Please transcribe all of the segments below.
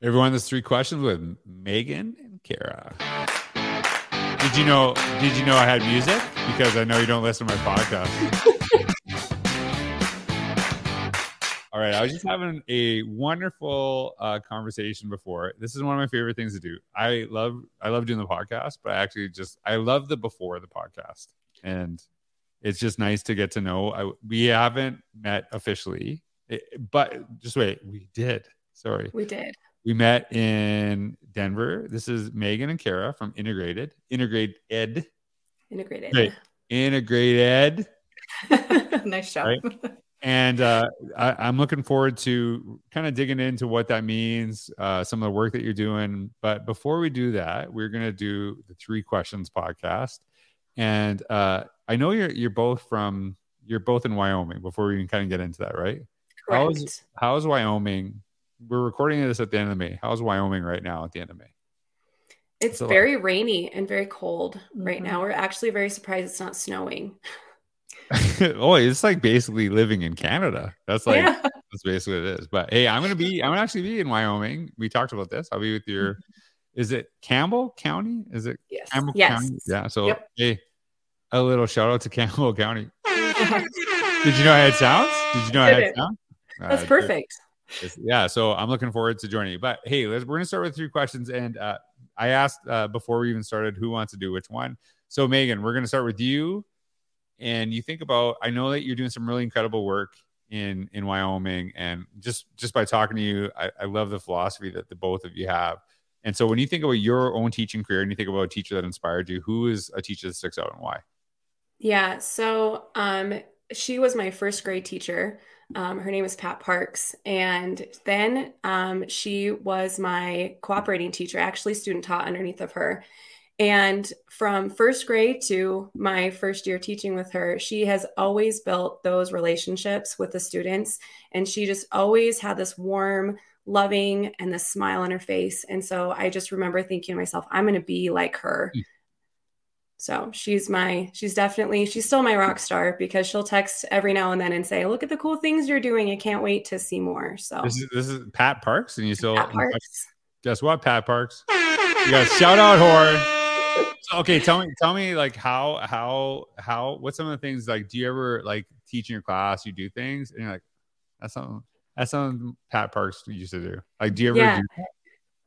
Everyone, there's three questions with Megan and Kara. Did you know? Did you know I had music? Because I know you don't listen to my podcast. All right, I was just having a wonderful uh, conversation before. This is one of my favorite things to do. I love, I love doing the podcast, but I actually just, I love the before the podcast, and it's just nice to get to know. I, we haven't met officially, but just wait, we did. Sorry, we did. We met in Denver. This is Megan and Kara from Integrated, Integrate Ed. Integrated. Great. Integrated. nice job. Right? And uh, I, am looking forward to kind of digging into what that means, uh, some of the work that you're doing. But before we do that, we're going to do the three questions podcast. And uh, I know you're you're both from you're both in Wyoming. Before we can kind of get into that, right? Correct. How's how's Wyoming we're recording this at the end of May. How's Wyoming right now at the end of May? It's very rainy and very cold right mm-hmm. now. We're actually very surprised it's not snowing. oh, it's like basically living in Canada. That's like yeah. that's basically what it is. But hey, I'm gonna be I'm gonna actually be in Wyoming. We talked about this. I'll be with your mm-hmm. is it Campbell County? Is it yes. Campbell yes. County? Yeah. So yep. hey, a little shout out to Campbell County. Did you know how it sounds? Did you know how it sounds? That's uh, perfect yeah, so I'm looking forward to joining you. But hey, we're going to start with three questions. And uh, I asked uh, before we even started who wants to do which one. So, Megan, we're going to start with you. And you think about, I know that you're doing some really incredible work in in Wyoming, and just just by talking to you, I, I love the philosophy that the both of you have. And so, when you think about your own teaching career, and you think about a teacher that inspired you, who is a teacher that sticks out and why? Yeah, so um, she was my first grade teacher. Um, her name is Pat Parks. And then um, she was my cooperating teacher, actually, student taught underneath of her. And from first grade to my first year teaching with her, she has always built those relationships with the students. And she just always had this warm, loving, and this smile on her face. And so I just remember thinking to myself, I'm going to be like her. Mm. So she's my, she's definitely, she's still my rock star because she'll text every now and then and say, "Look at the cool things you're doing. I can't wait to see more." So this is this is Pat Parks, and you still guess what, Pat Parks? You guys shout out horn. okay, tell me, tell me, like how how how what some of the things like? Do you ever like teach in your class? You do things, and you're like, that's something that's something Pat Parks used to do. Like, do you ever yeah. do that?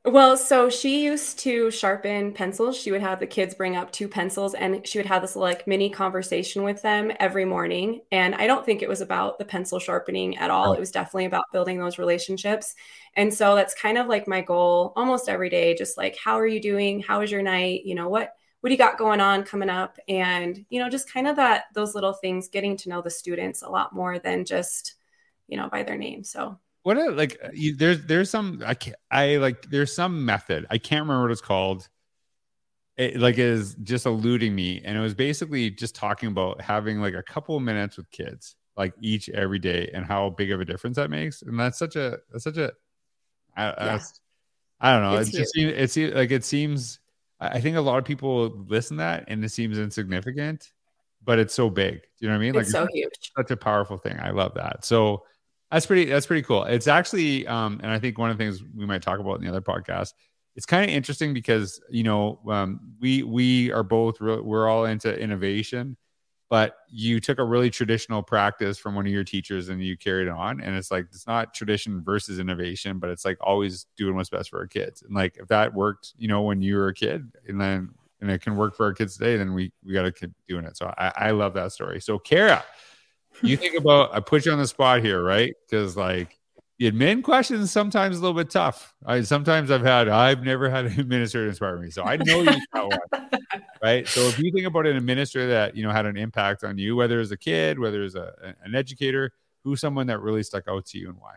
Well, so she used to sharpen pencils. She would have the kids bring up two pencils and she would have this like mini conversation with them every morning. And I don't think it was about the pencil sharpening at all. It was definitely about building those relationships. And so that's kind of like my goal almost every day, just like, how are you doing? How was your night? You know, what what do you got going on coming up? And, you know, just kind of that those little things, getting to know the students a lot more than just, you know, by their name. So what a, like uh, you, there's there's some I can't I like there's some method I can't remember what it's called. It like is just eluding me, and it was basically just talking about having like a couple of minutes with kids, like each every day, and how big of a difference that makes. And that's such a that's such a I, yeah. I don't know. It's it just seems it seems like it seems. I think a lot of people listen to that, and it seems insignificant, but it's so big. Do you know what I mean? Like it's so huge. Such a powerful thing. I love that. So that's pretty. That's pretty cool. It's actually, um, and I think one of the things we might talk about in the other podcast. It's kind of interesting because you know um, we we are both re- we're all into innovation, but you took a really traditional practice from one of your teachers and you carried it on. And it's like it's not tradition versus innovation, but it's like always doing what's best for our kids. And like if that worked, you know, when you were a kid, and then and it can work for our kids today, then we we got to keep doing it. So I, I love that story. So Kara you think about I put you on the spot here, right? Because like the admin question is sometimes a little bit tough. I sometimes I've had I've never had an administrator inspire me, so I know you one, right? So if you think about an administrator that you know had an impact on you, whether as a kid, whether as a, an educator, who's someone that really stuck out to you and why?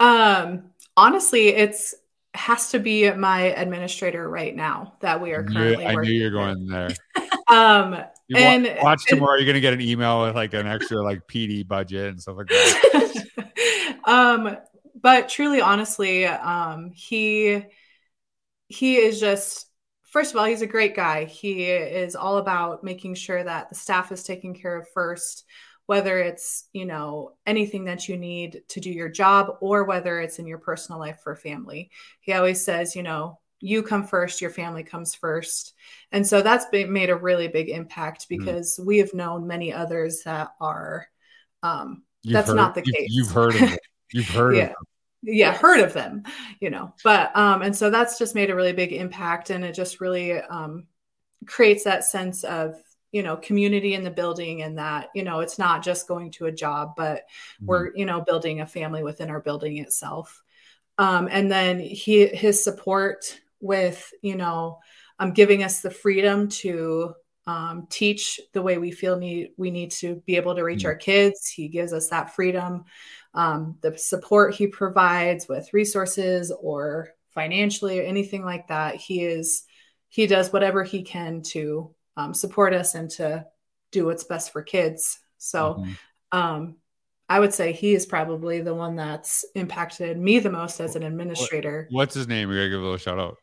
Um, honestly, it's has to be my administrator right now that we are currently. I knew, I knew you're going there. um, you and watch tomorrow. You're gonna get an email with like an extra like PD budget and stuff like that. um, but truly, honestly, um, he he is just first of all, he's a great guy. He is all about making sure that the staff is taken care of first. whether it's you know anything that you need to do your job or whether it's in your personal life for family he always says you know you come first your family comes first and so that's been, made a really big impact mm-hmm. because mm-hmm. we have known many others that are um that's heard, not the you've, case you've heard of it you've heard yeah. of them yeah heard of them you know but um and so that's just made a really big impact and it just really um creates that sense of you know community in the building and that you know it's not just going to a job but mm-hmm. we're you know building a family within our building itself um, and then he his support with you know um, giving us the freedom to um, teach the way we feel need we need to be able to reach mm-hmm. our kids. He gives us that freedom. Um, the support he provides with resources or financially or anything like that he is he does whatever he can to um, support us and to do what's best for kids. So mm-hmm. um, i would say he is probably the one that's impacted me the most as an administrator. what's his name? We gotta give a little shout out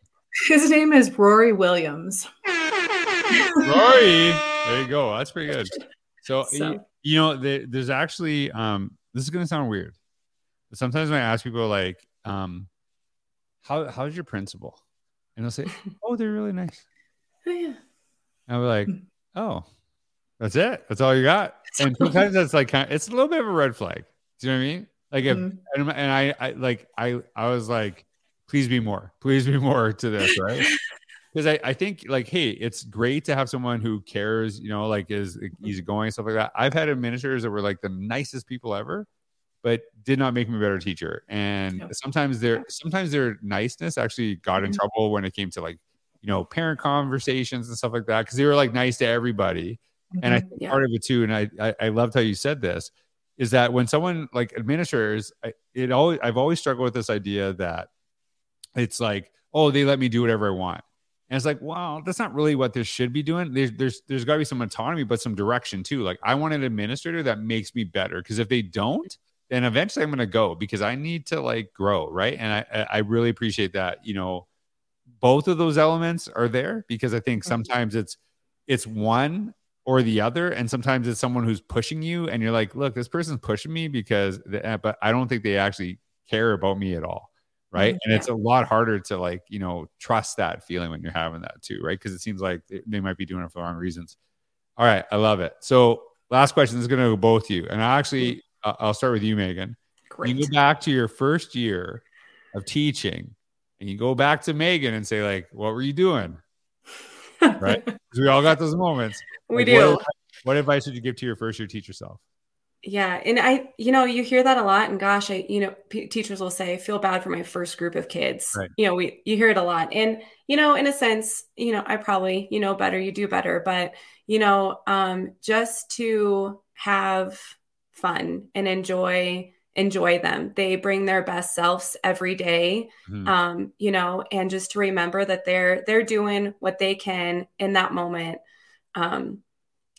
his name is rory williams rory there you go that's pretty good so, so. You, you, know the, there's actually um this is gonna sound weird but sometimes when i ask people like um how how's your principal and they'll say oh they're really nice oh yeah and we're like, oh, that's it. That's all you got. And sometimes that's like kind of, it's a little bit of a red flag. Do you know what I mean? Like if mm-hmm. and, and I, I like I I was like, please be more, please be more to this, right? Because I, I think like, hey, it's great to have someone who cares, you know, like is easygoing stuff like that. I've had administrators that were like the nicest people ever, but did not make me a better teacher. And yep. sometimes their sometimes their niceness actually got in mm-hmm. trouble when it came to like you know, parent conversations and stuff like that because they were like nice to everybody. Mm-hmm. And I mm-hmm. think yeah. part of it too, and I, I, I loved how you said this, is that when someone like administrators, I, it always I've always struggled with this idea that it's like, oh, they let me do whatever I want. And it's like, wow, that's not really what this should be doing. There's there's there's got to be some autonomy, but some direction too. Like I want an administrator that makes me better because if they don't, then eventually I'm going to go because I need to like grow, right? And I I really appreciate that. You know, both of those elements are there because I think mm-hmm. sometimes it's it's one or the other and sometimes it's someone who's pushing you and you're like look this person's pushing me because eh, but I don't think they actually care about me at all right mm-hmm. and it's a lot harder to like you know trust that feeling when you're having that too right because it seems like they might be doing it for the wrong reasons all right I love it so last question this is going to go both you and I actually mm-hmm. I'll start with you Megan Great. you go back to your first year of teaching and you go back to Megan and say, like, what were you doing? right? Because we all got those moments. We like, do. What, what, advice would you give to your first year teacher self? Yeah. And I, you know, you hear that a lot. And gosh, I, you know, p- teachers will say, feel bad for my first group of kids. Right. You know, we, you hear it a lot. And, you know, in a sense, you know, I probably, you know, better, you do better. But, you know, um, just to have fun and enjoy enjoy them. They bring their best selves every day, mm-hmm. um, you know, and just to remember that they're they're doing what they can in that moment. Um,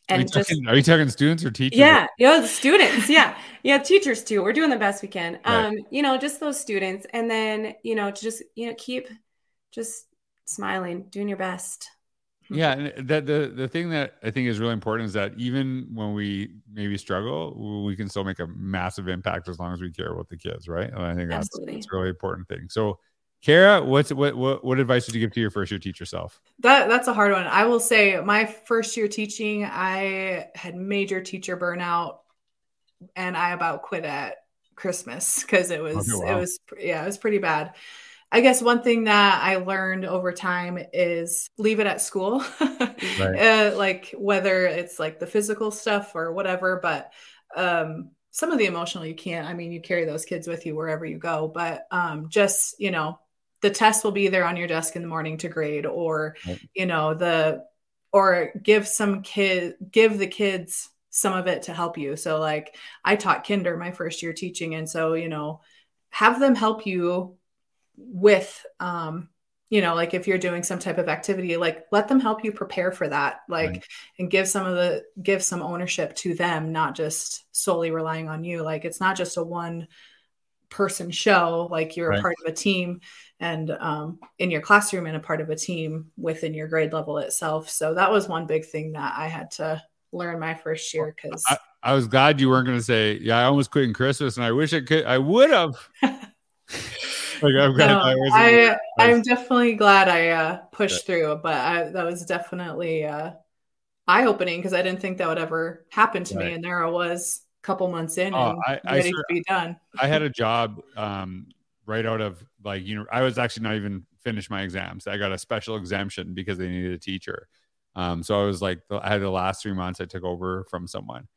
and are just talking, are you talking students or teachers? Yeah, you know, students. yeah, yeah, teachers too. We're doing the best we can. Right. Um, you know, just those students, and then you know, to just you know, keep just smiling, doing your best. Yeah, and that the the thing that I think is really important is that even when we maybe struggle, we can still make a massive impact as long as we care about the kids, right? And I think that's, that's a really important thing. So, Kara, what's what, what what advice would you give to your first year teacher self? That that's a hard one. I will say my first year teaching, I had major teacher burnout, and I about quit at Christmas because it was okay, wow. it was yeah it was pretty bad. I guess one thing that I learned over time is leave it at school, right. uh, like whether it's like the physical stuff or whatever, but um, some of the emotional you can't. I mean, you carry those kids with you wherever you go, but um, just you know, the test will be there on your desk in the morning to grade, or right. you know, the or give some kid give the kids some of it to help you. So like I taught kinder my first year teaching, and so you know, have them help you with um you know like if you're doing some type of activity like let them help you prepare for that like right. and give some of the give some ownership to them not just solely relying on you like it's not just a one person show like you're right. a part of a team and um, in your classroom and a part of a team within your grade level itself so that was one big thing that i had to learn my first year because I, I was glad you weren't going to say, "Yeah, I almost quit in Christmas, and I wish I could. I would have." like I'm glad no, I, I am definitely glad I uh, pushed through, but I, that was definitely uh, eye opening because I didn't think that would ever happen to right. me, and there I was, couple months in, oh, and I, ready to be done. I had a job um, right out of like you know I was actually not even finished my exams. I got a special exemption because they needed a teacher. Um, so I was like, I had the last three months I took over from someone.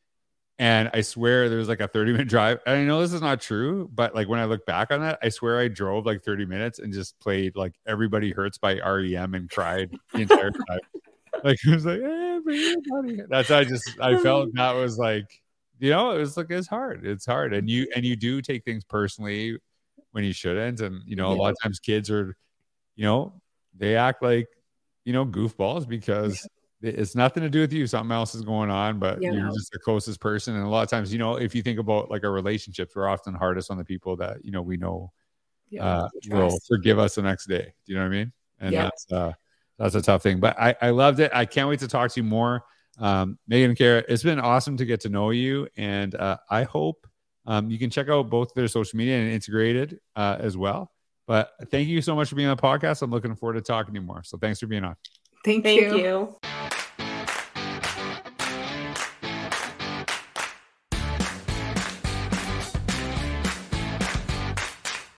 And I swear there was like a 30 minute drive. And I know this is not true, but like when I look back on that, I swear I drove like 30 minutes and just played like Everybody Hurts by REM and cried the entire time. like it was like everybody. That's I just I felt that was like, you know, it was like it's hard. It's hard. And you and you do take things personally when you shouldn't. And you know, a lot of times kids are, you know, they act like you know, goofballs because it's nothing to do with you. Something else is going on, but yeah. you're just the closest person. And a lot of times, you know, if you think about like our relationships, we're often hardest on the people that, you know, we know yeah, uh, will forgive us the next day. Do you know what I mean? And yeah. that's, uh, that's a tough thing, but I, I loved it. I can't wait to talk to you more. Um, Megan and Kara, it's been awesome to get to know you. And uh, I hope um, you can check out both their social media and integrated uh, as well. But thank you so much for being on the podcast. I'm looking forward to talking to you more. So thanks for being on. Thank, thank you. you.